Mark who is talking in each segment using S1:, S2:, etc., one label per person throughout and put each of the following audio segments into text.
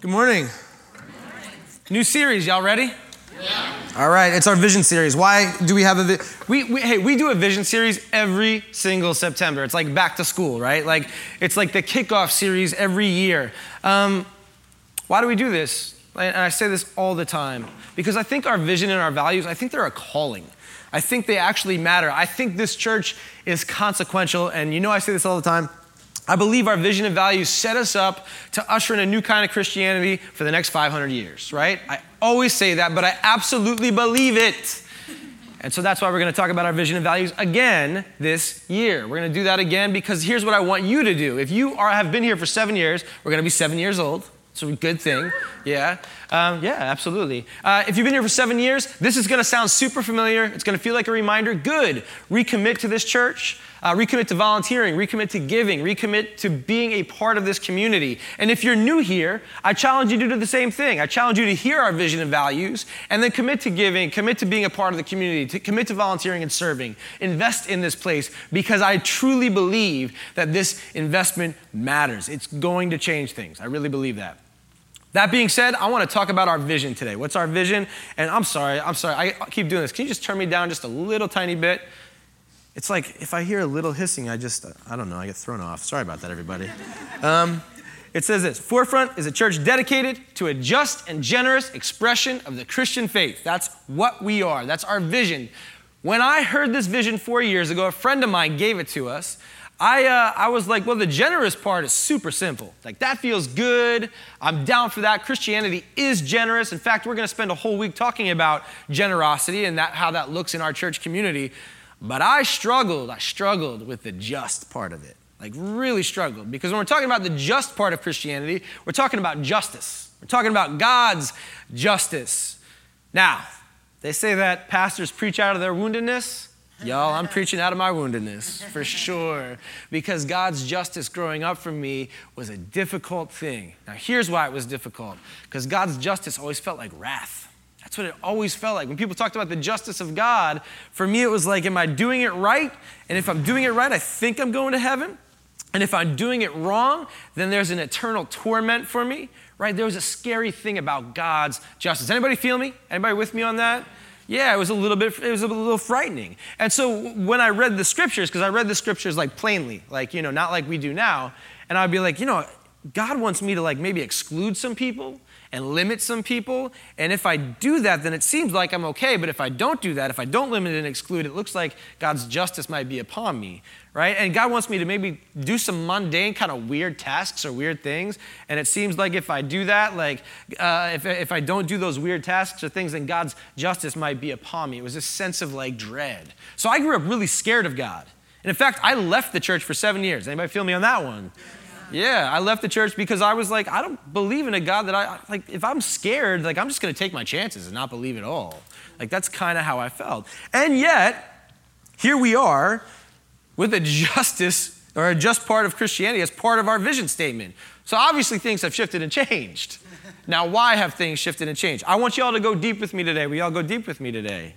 S1: Good morning. New series, y'all ready? Yeah. All right, it's our vision series. Why do we have a vi- we, we hey, we do a vision series every single September. It's like back to school, right? Like it's like the kickoff series every year. Um, why do we do this? And I say this all the time because I think our vision and our values, I think they're a calling. I think they actually matter. I think this church is consequential, and you know I say this all the time. I believe our vision and values set us up to usher in a new kind of Christianity for the next 500 years, right? I always say that, but I absolutely believe it. And so that's why we're going to talk about our vision and values again this year. We're going to do that again because here's what I want you to do. If you are, have been here for seven years, we're going to be seven years old. It's a good thing. Yeah. Um, yeah, absolutely. Uh, if you've been here for seven years, this is going to sound super familiar. It's going to feel like a reminder. Good. Recommit to this church. Uh, recommit to volunteering, recommit to giving, recommit to being a part of this community. And if you're new here, I challenge you to do the same thing. I challenge you to hear our vision and values and then commit to giving, commit to being a part of the community, to commit to volunteering and serving. Invest in this place because I truly believe that this investment matters. It's going to change things. I really believe that. That being said, I want to talk about our vision today. What's our vision? And I'm sorry, I'm sorry, I keep doing this. Can you just turn me down just a little tiny bit? It's like if I hear a little hissing, I just, I don't know, I get thrown off. Sorry about that, everybody. Um, it says this Forefront is a church dedicated to a just and generous expression of the Christian faith. That's what we are, that's our vision. When I heard this vision four years ago, a friend of mine gave it to us. I, uh, I was like, well, the generous part is super simple. Like, that feels good. I'm down for that. Christianity is generous. In fact, we're going to spend a whole week talking about generosity and that, how that looks in our church community. But I struggled, I struggled with the just part of it. Like, really struggled. Because when we're talking about the just part of Christianity, we're talking about justice. We're talking about God's justice. Now, they say that pastors preach out of their woundedness. Y'all, I'm preaching out of my woundedness for sure. Because God's justice growing up for me was a difficult thing. Now, here's why it was difficult because God's justice always felt like wrath. That's what it always felt like. When people talked about the justice of God, for me it was like, am I doing it right? And if I'm doing it right, I think I'm going to heaven. And if I'm doing it wrong, then there's an eternal torment for me, right? There was a scary thing about God's justice. Anybody feel me? Anybody with me on that? Yeah, it was a little bit, it was a little frightening. And so when I read the scriptures, because I read the scriptures like plainly, like, you know, not like we do now, and I'd be like, you know, God wants me to like maybe exclude some people and limit some people. And if I do that, then it seems like I'm okay. But if I don't do that, if I don't limit and exclude, it looks like God's justice might be upon me, right? And God wants me to maybe do some mundane, kind of weird tasks or weird things. And it seems like if I do that, like uh, if, if I don't do those weird tasks or things, then God's justice might be upon me. It was a sense of like dread. So I grew up really scared of God. And in fact, I left the church for seven years. Anybody feel me on that one? Yeah, I left the church because I was like, I don't believe in a God that I, like, if I'm scared, like, I'm just gonna take my chances and not believe at all. Like, that's kind of how I felt. And yet, here we are with a justice or a just part of Christianity as part of our vision statement. So obviously, things have shifted and changed. Now, why have things shifted and changed? I want you all to go deep with me today. Will y'all go deep with me today?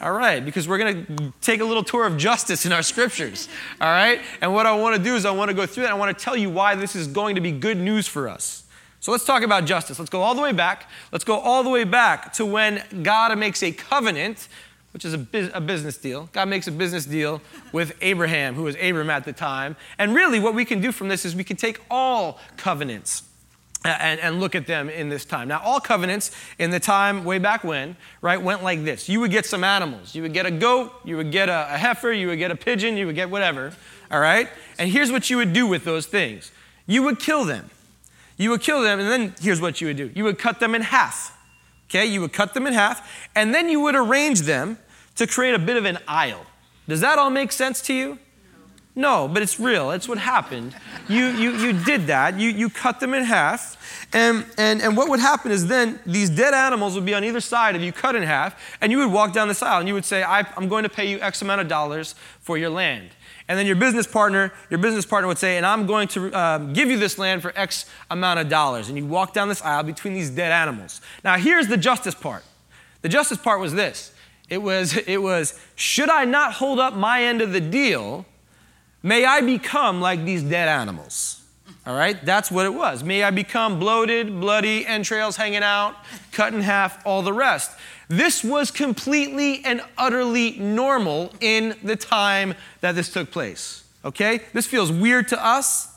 S1: All right, because we're going to take a little tour of justice in our scriptures. All right? And what I want to do is I want to go through that. I want to tell you why this is going to be good news for us. So let's talk about justice. Let's go all the way back. Let's go all the way back to when God makes a covenant, which is a, a business deal. God makes a business deal with Abraham, who was Abram at the time. And really, what we can do from this is we can take all covenants and, and, look at them in this time. Now, all covenants in the time way back when, right, went like this. You would get some animals. You would get a goat, you would get a, a heifer, you would get a pigeon, you would get whatever, all right? And here's what you would do with those things you would kill them. You would kill them, and then here's what you would do you would cut them in half. Okay, you would cut them in half, and then you would arrange them to create a bit of an aisle. Does that all make sense to you? No, but it's real. It's what happened. You, you, you did that. You, you cut them in half. And, and, and what would happen is then these dead animals would be on either side of you, cut in half, and you would walk down this aisle and you would say, I'm going to pay you X amount of dollars for your land. And then your business partner, your business partner would say, and I'm going to um, give you this land for X amount of dollars. And you walk down this aisle between these dead animals. Now, here's the justice part. The justice part was this. It was, it was, should I not hold up my end of the deal May I become like these dead animals. All right, that's what it was. May I become bloated, bloody, entrails hanging out, cut in half, all the rest. This was completely and utterly normal in the time that this took place. Okay? This feels weird to us,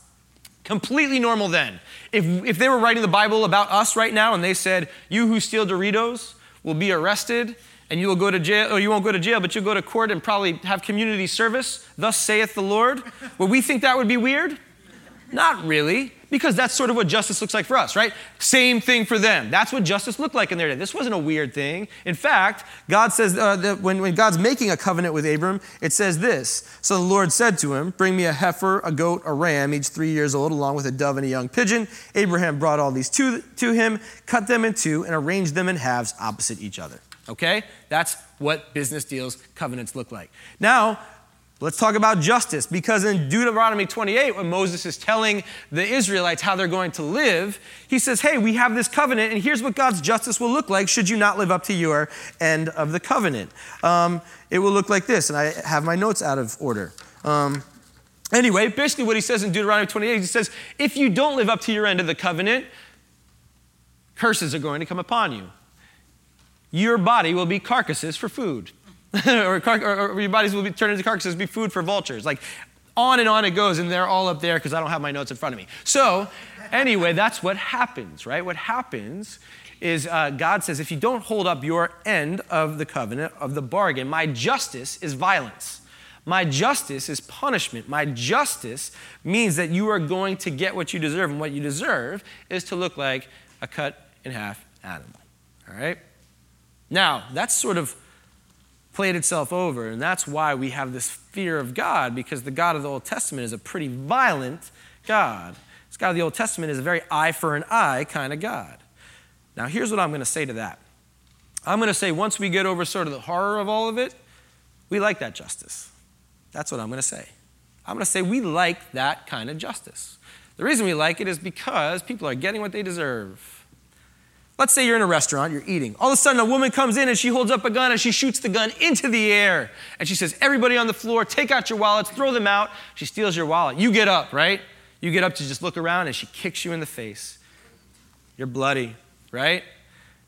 S1: completely normal then. If, if they were writing the Bible about us right now and they said, You who steal Doritos will be arrested and you will go to jail, or you won't go to jail, but you'll go to court and probably have community service, thus saith the Lord, would we think that would be weird? Not really, because that's sort of what justice looks like for us, right? Same thing for them. That's what justice looked like in their day. This wasn't a weird thing. In fact, God says uh, that when, when God's making a covenant with Abram, it says this So the Lord said to him, Bring me a heifer, a goat, a ram, each three years old, along with a dove and a young pigeon. Abraham brought all these to, to him, cut them in two, and arranged them in halves opposite each other. Okay? That's what business deals, covenants look like. Now, Let's talk about justice because in Deuteronomy 28, when Moses is telling the Israelites how they're going to live, he says, Hey, we have this covenant, and here's what God's justice will look like should you not live up to your end of the covenant. Um, it will look like this, and I have my notes out of order. Um, anyway, basically, what he says in Deuteronomy 28, he says, If you don't live up to your end of the covenant, curses are going to come upon you. Your body will be carcasses for food. or, or, or, your bodies will be turned into carcasses, be food for vultures. Like on and on it goes, and they're all up there because I don't have my notes in front of me. So, anyway, that's what happens, right? What happens is uh, God says, if you don't hold up your end of the covenant, of the bargain, my justice is violence. My justice is punishment. My justice means that you are going to get what you deserve, and what you deserve is to look like a cut in half animal. All right? Now, that's sort of played itself over. And that's why we have this fear of God, because the God of the Old Testament is a pretty violent God. This God of the Old Testament is a very eye for an eye kind of God. Now, here's what I'm going to say to that I'm going to say once we get over sort of the horror of all of it, we like that justice. That's what I'm going to say. I'm going to say we like that kind of justice. The reason we like it is because people are getting what they deserve. Let's say you're in a restaurant, you're eating. All of a sudden, a woman comes in and she holds up a gun and she shoots the gun into the air. And she says, Everybody on the floor, take out your wallets, throw them out. She steals your wallet. You get up, right? You get up to just look around and she kicks you in the face. You're bloody, right?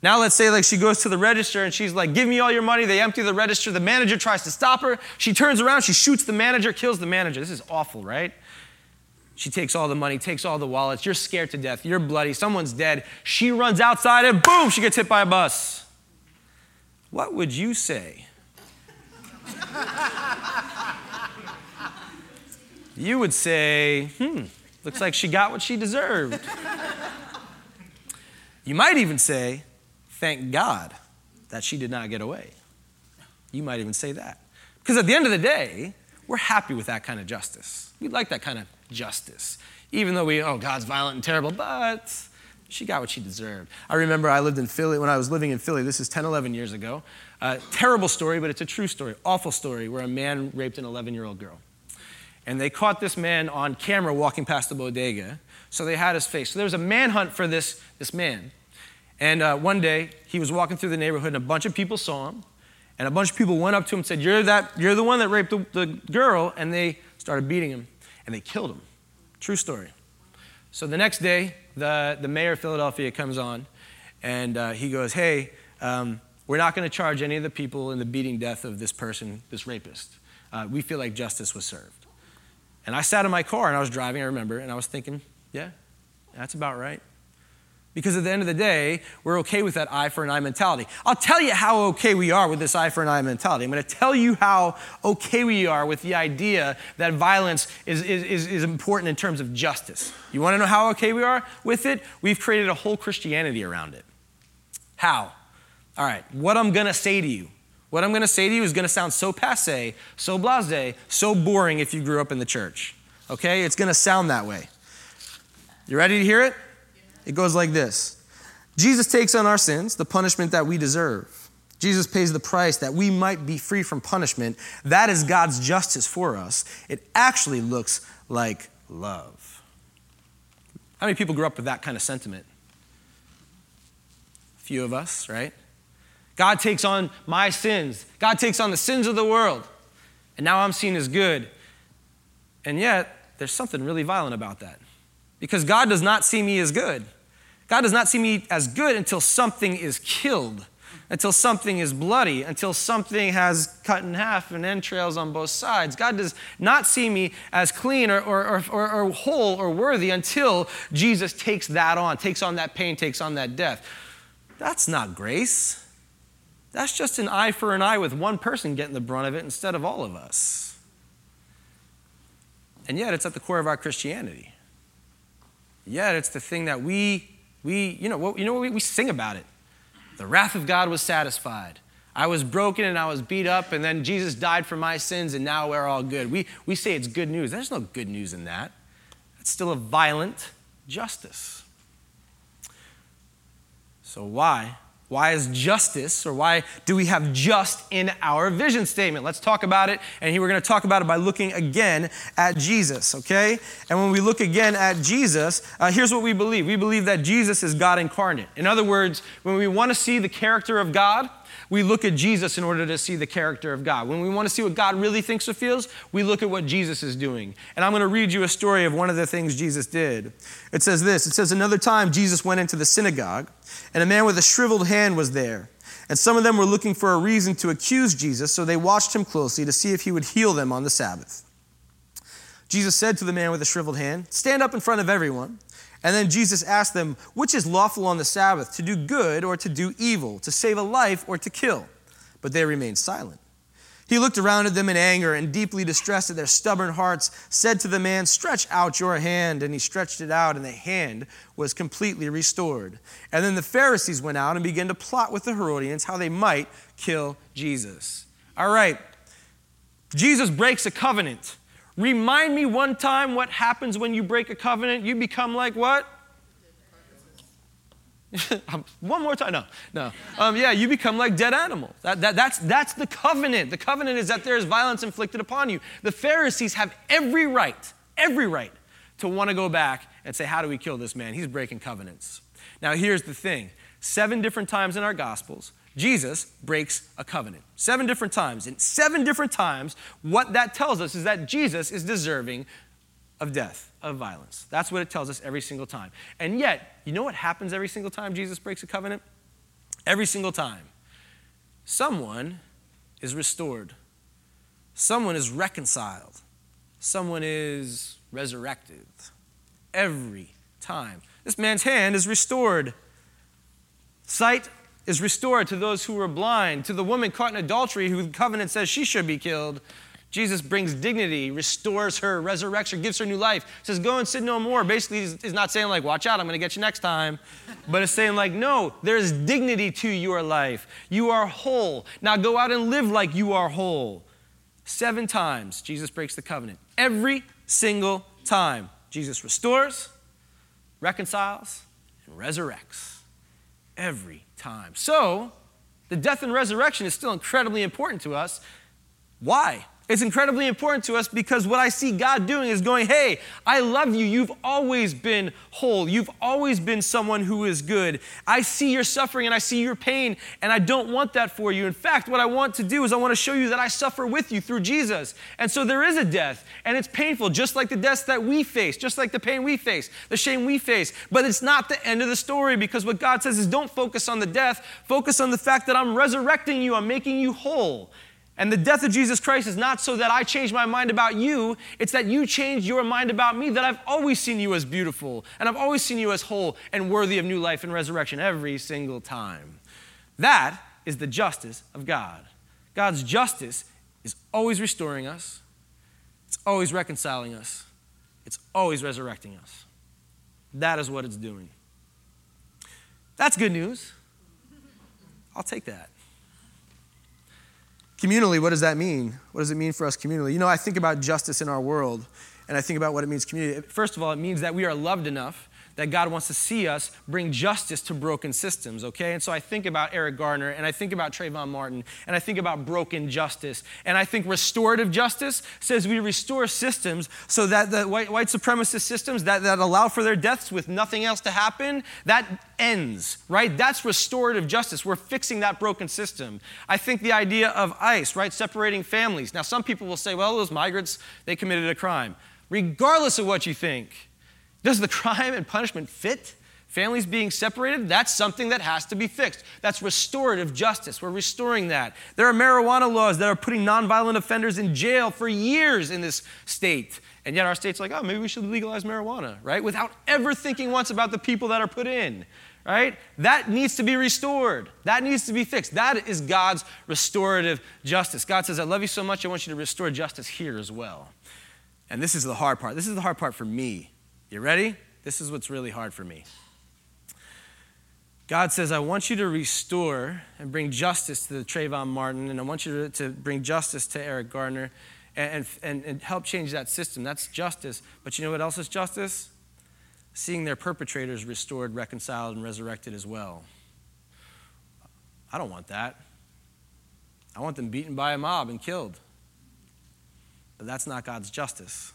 S1: Now let's say like she goes to the register and she's like, "Give me all your money." They empty the register. The manager tries to stop her. She turns around, she shoots the manager, kills the manager. This is awful, right? She takes all the money, takes all the wallets. You're scared to death. You're bloody. Someone's dead. She runs outside and boom, she gets hit by a bus. What would you say? you would say, hmm, looks like she got what she deserved. You might even say, thank God that she did not get away. You might even say that. Because at the end of the day, we're happy with that kind of justice. We like that kind of justice. Even though we, oh, God's violent and terrible, but she got what she deserved. I remember I lived in Philly, when I was living in Philly, this is 10, 11 years ago. Uh, terrible story, but it's a true story, awful story, where a man raped an 11 year old girl. And they caught this man on camera walking past the bodega, so they had his face. So there was a manhunt for this, this man. And uh, one day, he was walking through the neighborhood, and a bunch of people saw him. And a bunch of people went up to him and said, You're, that, you're the one that raped the, the girl. And they started beating him and they killed him. True story. So the next day, the, the mayor of Philadelphia comes on and uh, he goes, Hey, um, we're not going to charge any of the people in the beating death of this person, this rapist. Uh, we feel like justice was served. And I sat in my car and I was driving, I remember, and I was thinking, Yeah, that's about right. Because at the end of the day, we're okay with that eye for an eye mentality. I'll tell you how okay we are with this eye for an eye mentality. I'm going to tell you how okay we are with the idea that violence is, is, is important in terms of justice. You want to know how okay we are with it? We've created a whole Christianity around it. How? All right, what I'm going to say to you, what I'm going to say to you is going to sound so passe, so blase, so boring if you grew up in the church. Okay? It's going to sound that way. You ready to hear it? It goes like this Jesus takes on our sins, the punishment that we deserve. Jesus pays the price that we might be free from punishment. That is God's justice for us. It actually looks like love. How many people grew up with that kind of sentiment? A few of us, right? God takes on my sins. God takes on the sins of the world. And now I'm seen as good. And yet, there's something really violent about that. Because God does not see me as good. God does not see me as good until something is killed, until something is bloody, until something has cut in half and entrails on both sides. God does not see me as clean or, or, or, or, whole or worthy until Jesus takes that on, takes on that pain, takes on that death. That's not grace. That's just an eye for an eye with one person getting the brunt of it instead of all of us. And yet, it's at the core of our Christianity. Yet, it's the thing that we, we you know, what, you know, we, we sing about it. The wrath of God was satisfied. I was broken and I was beat up, and then Jesus died for my sins, and now we're all good. We, we say it's good news. There's no good news in that. It's still a violent justice. So, why why is justice, or why do we have just in our vision statement? Let's talk about it. And here we're going to talk about it by looking again at Jesus, okay? And when we look again at Jesus, uh, here's what we believe we believe that Jesus is God incarnate. In other words, when we want to see the character of God, we look at Jesus in order to see the character of God. When we want to see what God really thinks or feels, we look at what Jesus is doing. And I'm going to read you a story of one of the things Jesus did. It says this It says, Another time Jesus went into the synagogue, and a man with a shriveled hand was there. And some of them were looking for a reason to accuse Jesus, so they watched him closely to see if he would heal them on the Sabbath. Jesus said to the man with the shriveled hand, Stand up in front of everyone. And then Jesus asked them, Which is lawful on the Sabbath, to do good or to do evil, to save a life or to kill? But they remained silent. He looked around at them in anger and, deeply distressed at their stubborn hearts, said to the man, Stretch out your hand. And he stretched it out, and the hand was completely restored. And then the Pharisees went out and began to plot with the Herodians how they might kill Jesus. All right, Jesus breaks a covenant. Remind me one time what happens when you break a covenant. You become like what? one more time. No, no. Um, yeah, you become like dead animals. That, that, that's, that's the covenant. The covenant is that there is violence inflicted upon you. The Pharisees have every right, every right to want to go back and say, How do we kill this man? He's breaking covenants. Now, here's the thing seven different times in our Gospels, Jesus breaks a covenant. Seven different times. And seven different times, what that tells us is that Jesus is deserving of death, of violence. That's what it tells us every single time. And yet, you know what happens every single time Jesus breaks a covenant? Every single time. Someone is restored, someone is reconciled, someone is resurrected. Every time. This man's hand is restored. Sight is restored to those who were blind, to the woman caught in adultery who the covenant says she should be killed. Jesus brings dignity, restores her, resurrects her, gives her new life. Says, Go and sin no more. Basically, he's not saying, like, watch out, I'm going to get you next time. But it's saying, like, no, there's dignity to your life. You are whole. Now go out and live like you are whole. Seven times, Jesus breaks the covenant. Every single time, Jesus restores, reconciles, and resurrects. Every time. So, the death and resurrection is still incredibly important to us. Why? It's incredibly important to us because what I see God doing is going, hey, I love you. You've always been whole. You've always been someone who is good. I see your suffering and I see your pain, and I don't want that for you. In fact, what I want to do is I want to show you that I suffer with you through Jesus. And so there is a death, and it's painful, just like the deaths that we face, just like the pain we face, the shame we face. But it's not the end of the story because what God says is don't focus on the death, focus on the fact that I'm resurrecting you, I'm making you whole. And the death of Jesus Christ is not so that I change my mind about you, it's that you change your mind about me, that I've always seen you as beautiful, and I've always seen you as whole and worthy of new life and resurrection every single time. That is the justice of God. God's justice is always restoring us, it's always reconciling us, it's always resurrecting us. That is what it's doing. That's good news. I'll take that. Communally, what does that mean? What does it mean for us communally? You know, I think about justice in our world, and I think about what it means community. First of all, it means that we are loved enough that God wants to see us bring justice to broken systems, okay? And so I think about Eric Garner and I think about Trayvon Martin and I think about broken justice. And I think restorative justice says we restore systems so that the white, white supremacist systems that, that allow for their deaths with nothing else to happen, that ends, right? That's restorative justice. We're fixing that broken system. I think the idea of ICE, right, separating families. Now, some people will say, well, those migrants, they committed a crime. Regardless of what you think, Does the crime and punishment fit? Families being separated, that's something that has to be fixed. That's restorative justice. We're restoring that. There are marijuana laws that are putting nonviolent offenders in jail for years in this state. And yet our state's like, oh, maybe we should legalize marijuana, right? Without ever thinking once about the people that are put in, right? That needs to be restored. That needs to be fixed. That is God's restorative justice. God says, I love you so much, I want you to restore justice here as well. And this is the hard part. This is the hard part for me. You ready? This is what's really hard for me. God says, I want you to restore and bring justice to the Trayvon Martin, and I want you to, to bring justice to Eric Gardner and, and, and help change that system. That's justice. But you know what else is justice? Seeing their perpetrators restored, reconciled, and resurrected as well. I don't want that. I want them beaten by a mob and killed. But that's not God's justice.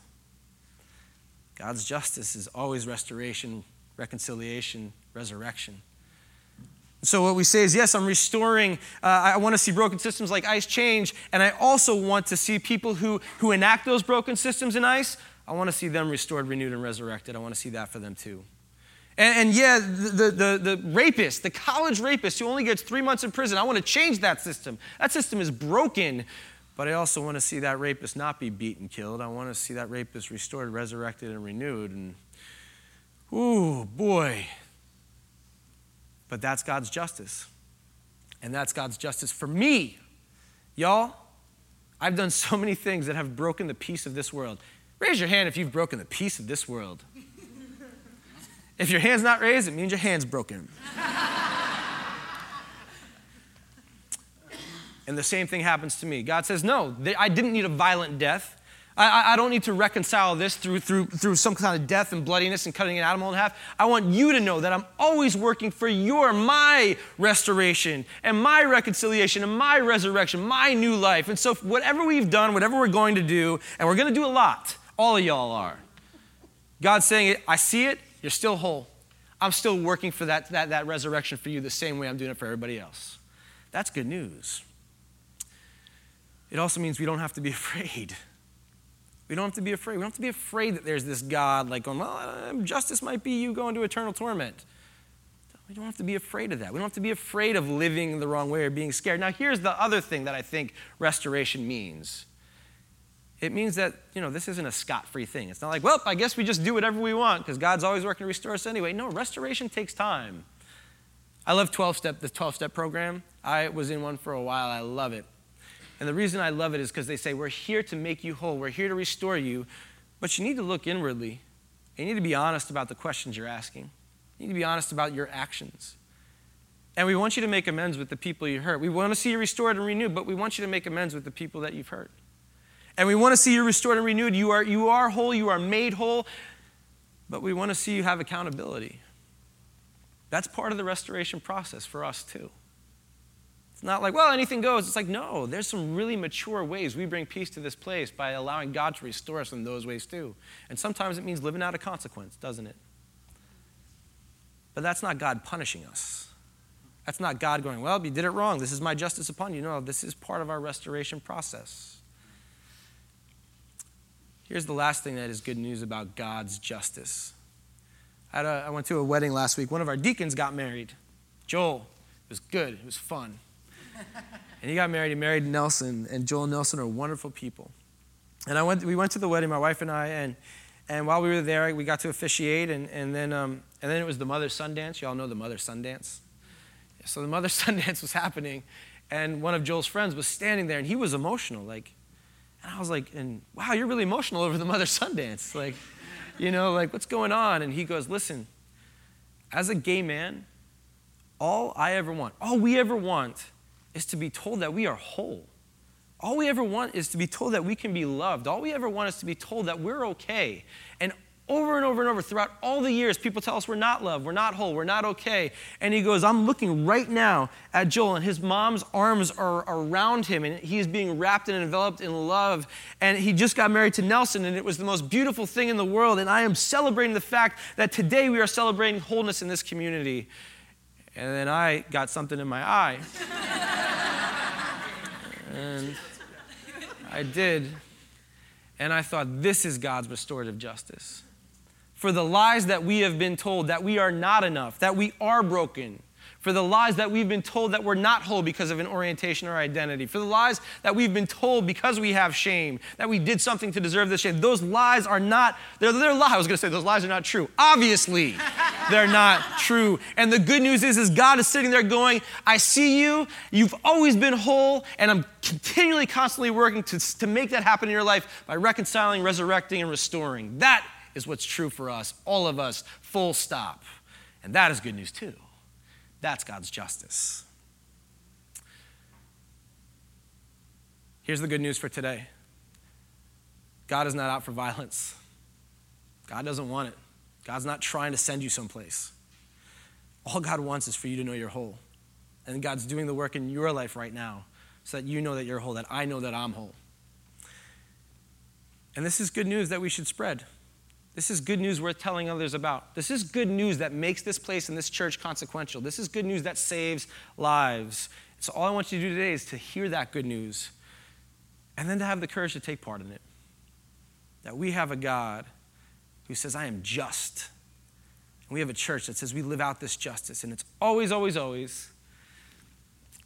S1: God's justice is always restoration, reconciliation, resurrection. So, what we say is, yes, I'm restoring. Uh, I want to see broken systems like ICE change, and I also want to see people who, who enact those broken systems in ICE, I want to see them restored, renewed, and resurrected. I want to see that for them too. And, and yeah, the, the, the rapist, the college rapist who only gets three months in prison, I want to change that system. That system is broken, but I also want to see that rapist not be beaten, killed. I want to see that rapist restored, resurrected, and renewed. And, ooh, boy, but that's God's justice. And that's God's justice for me. Y'all, I've done so many things that have broken the peace of this world. Raise your hand if you've broken the peace of this world. If your hand's not raised, it means your hand's broken. And the same thing happens to me. God says, No, I didn't need a violent death. I, I don't need to reconcile this through, through, through some kind of death and bloodiness and cutting an animal in half. I want you to know that I'm always working for your, my restoration and my reconciliation and my resurrection, my new life. And so, whatever we've done, whatever we're going to do, and we're going to do a lot, all of y'all are. God's saying, I see it, you're still whole. I'm still working for that, that, that resurrection for you the same way I'm doing it for everybody else. That's good news. It also means we don't have to be afraid. We don't have to be afraid. We don't have to be afraid that there's this God like going, well, uh, justice might be you going to eternal torment. We don't have to be afraid of that. We don't have to be afraid of living the wrong way or being scared. Now, here's the other thing that I think restoration means. It means that, you know, this isn't a scot-free thing. It's not like, well, I guess we just do whatever we want because God's always working to restore us anyway. No, restoration takes time. I love 12-step, the 12-step program. I was in one for a while. I love it. And the reason I love it is because they say, We're here to make you whole, we're here to restore you, but you need to look inwardly. You need to be honest about the questions you're asking. You need to be honest about your actions. And we want you to make amends with the people you hurt. We want to see you restored and renewed, but we want you to make amends with the people that you've hurt. And we want to see you restored and renewed. You are, you are whole, you are made whole, but we want to see you have accountability. That's part of the restoration process for us, too. It's not like, well, anything goes. It's like, no, there's some really mature ways we bring peace to this place by allowing God to restore us in those ways too. And sometimes it means living out a consequence, doesn't it? But that's not God punishing us. That's not God going, well, you did it wrong. This is my justice upon you. No, this is part of our restoration process. Here's the last thing that is good news about God's justice. I, went to a wedding last week. One of our deacons got married. Joel. It was good. It was fun. and he got married. He married Nelson, and Joel and Nelson are wonderful people. And I went, we went to the wedding, my wife and I, and, and while we were there, we got to officiate, and, and, then, um, and then it was the Mother Son Dance. You all know the Mother Son Dance? So the Mother Son Dance was happening, and one of Joel's friends was standing there, and he was emotional. Like, and I was like, and wow, you're really emotional over the Mother Son Dance. Like, you know, like, what's going on? And he goes, listen, as a gay man, all I ever want, all we ever want is to be told that we are whole. All we ever want is to be told that we can be loved. All we ever want is to be told that we're okay. And over and over and over throughout all the years, people tell us we're not loved, we're not whole, we're not okay. And he goes, I'm looking right now at Joel, and his mom's arms are around him, and he is being wrapped and enveloped in love. And he just got married to Nelson, and it was the most beautiful thing in the world. And I am celebrating the fact that today we are celebrating wholeness in this community. And then I got something in my eye. and I did. And I thought, this is God's restorative justice. for the lies that we have been told that we are not enough, that we are broken, for the lies that we've been told that we're not whole because of an orientation or identity, for the lies that we've been told because we have shame, that we did something to deserve this shame. Those lies are not, they're, they're lies. I was gonna say those lies are not true. Obviously, they're not true. And the good news is, is God is sitting there going, I see you, you've always been whole, and I'm continually, constantly working to, to make that happen in your life by reconciling, resurrecting, and restoring. That is what's true for us, all of us, full stop. And that is good news too. That's God's justice. Here's the good news for today God is not out for violence, God doesn't want it. God's not trying to send you someplace. All God wants is for you to know you're whole. And God's doing the work in your life right now so that you know that you're whole, that I know that I'm whole. And this is good news that we should spread. This is good news worth telling others about. This is good news that makes this place and this church consequential. This is good news that saves lives. So, all I want you to do today is to hear that good news and then to have the courage to take part in it. That we have a God who says, I am just. And we have a church that says we live out this justice. And it's always, always, always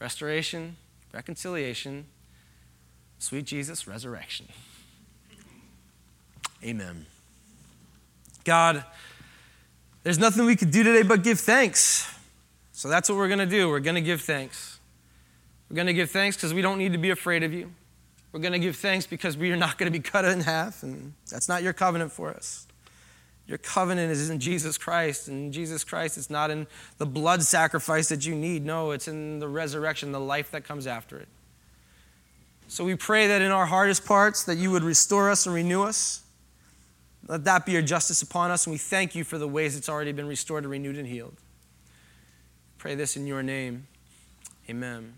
S1: restoration, reconciliation, sweet Jesus, resurrection. Amen. God, there's nothing we could do today but give thanks. So that's what we're going to do. We're going to give thanks. We're going to give thanks because we don't need to be afraid of you. We're going to give thanks because we are not going to be cut in half, and that's not your covenant for us. Your covenant is in Jesus Christ, and Jesus Christ is not in the blood sacrifice that you need. No, it's in the resurrection, the life that comes after it. So we pray that in our hardest parts that you would restore us and renew us. Let that be your justice upon us, and we thank you for the ways it's already been restored and renewed and healed. Pray this in your name. Amen.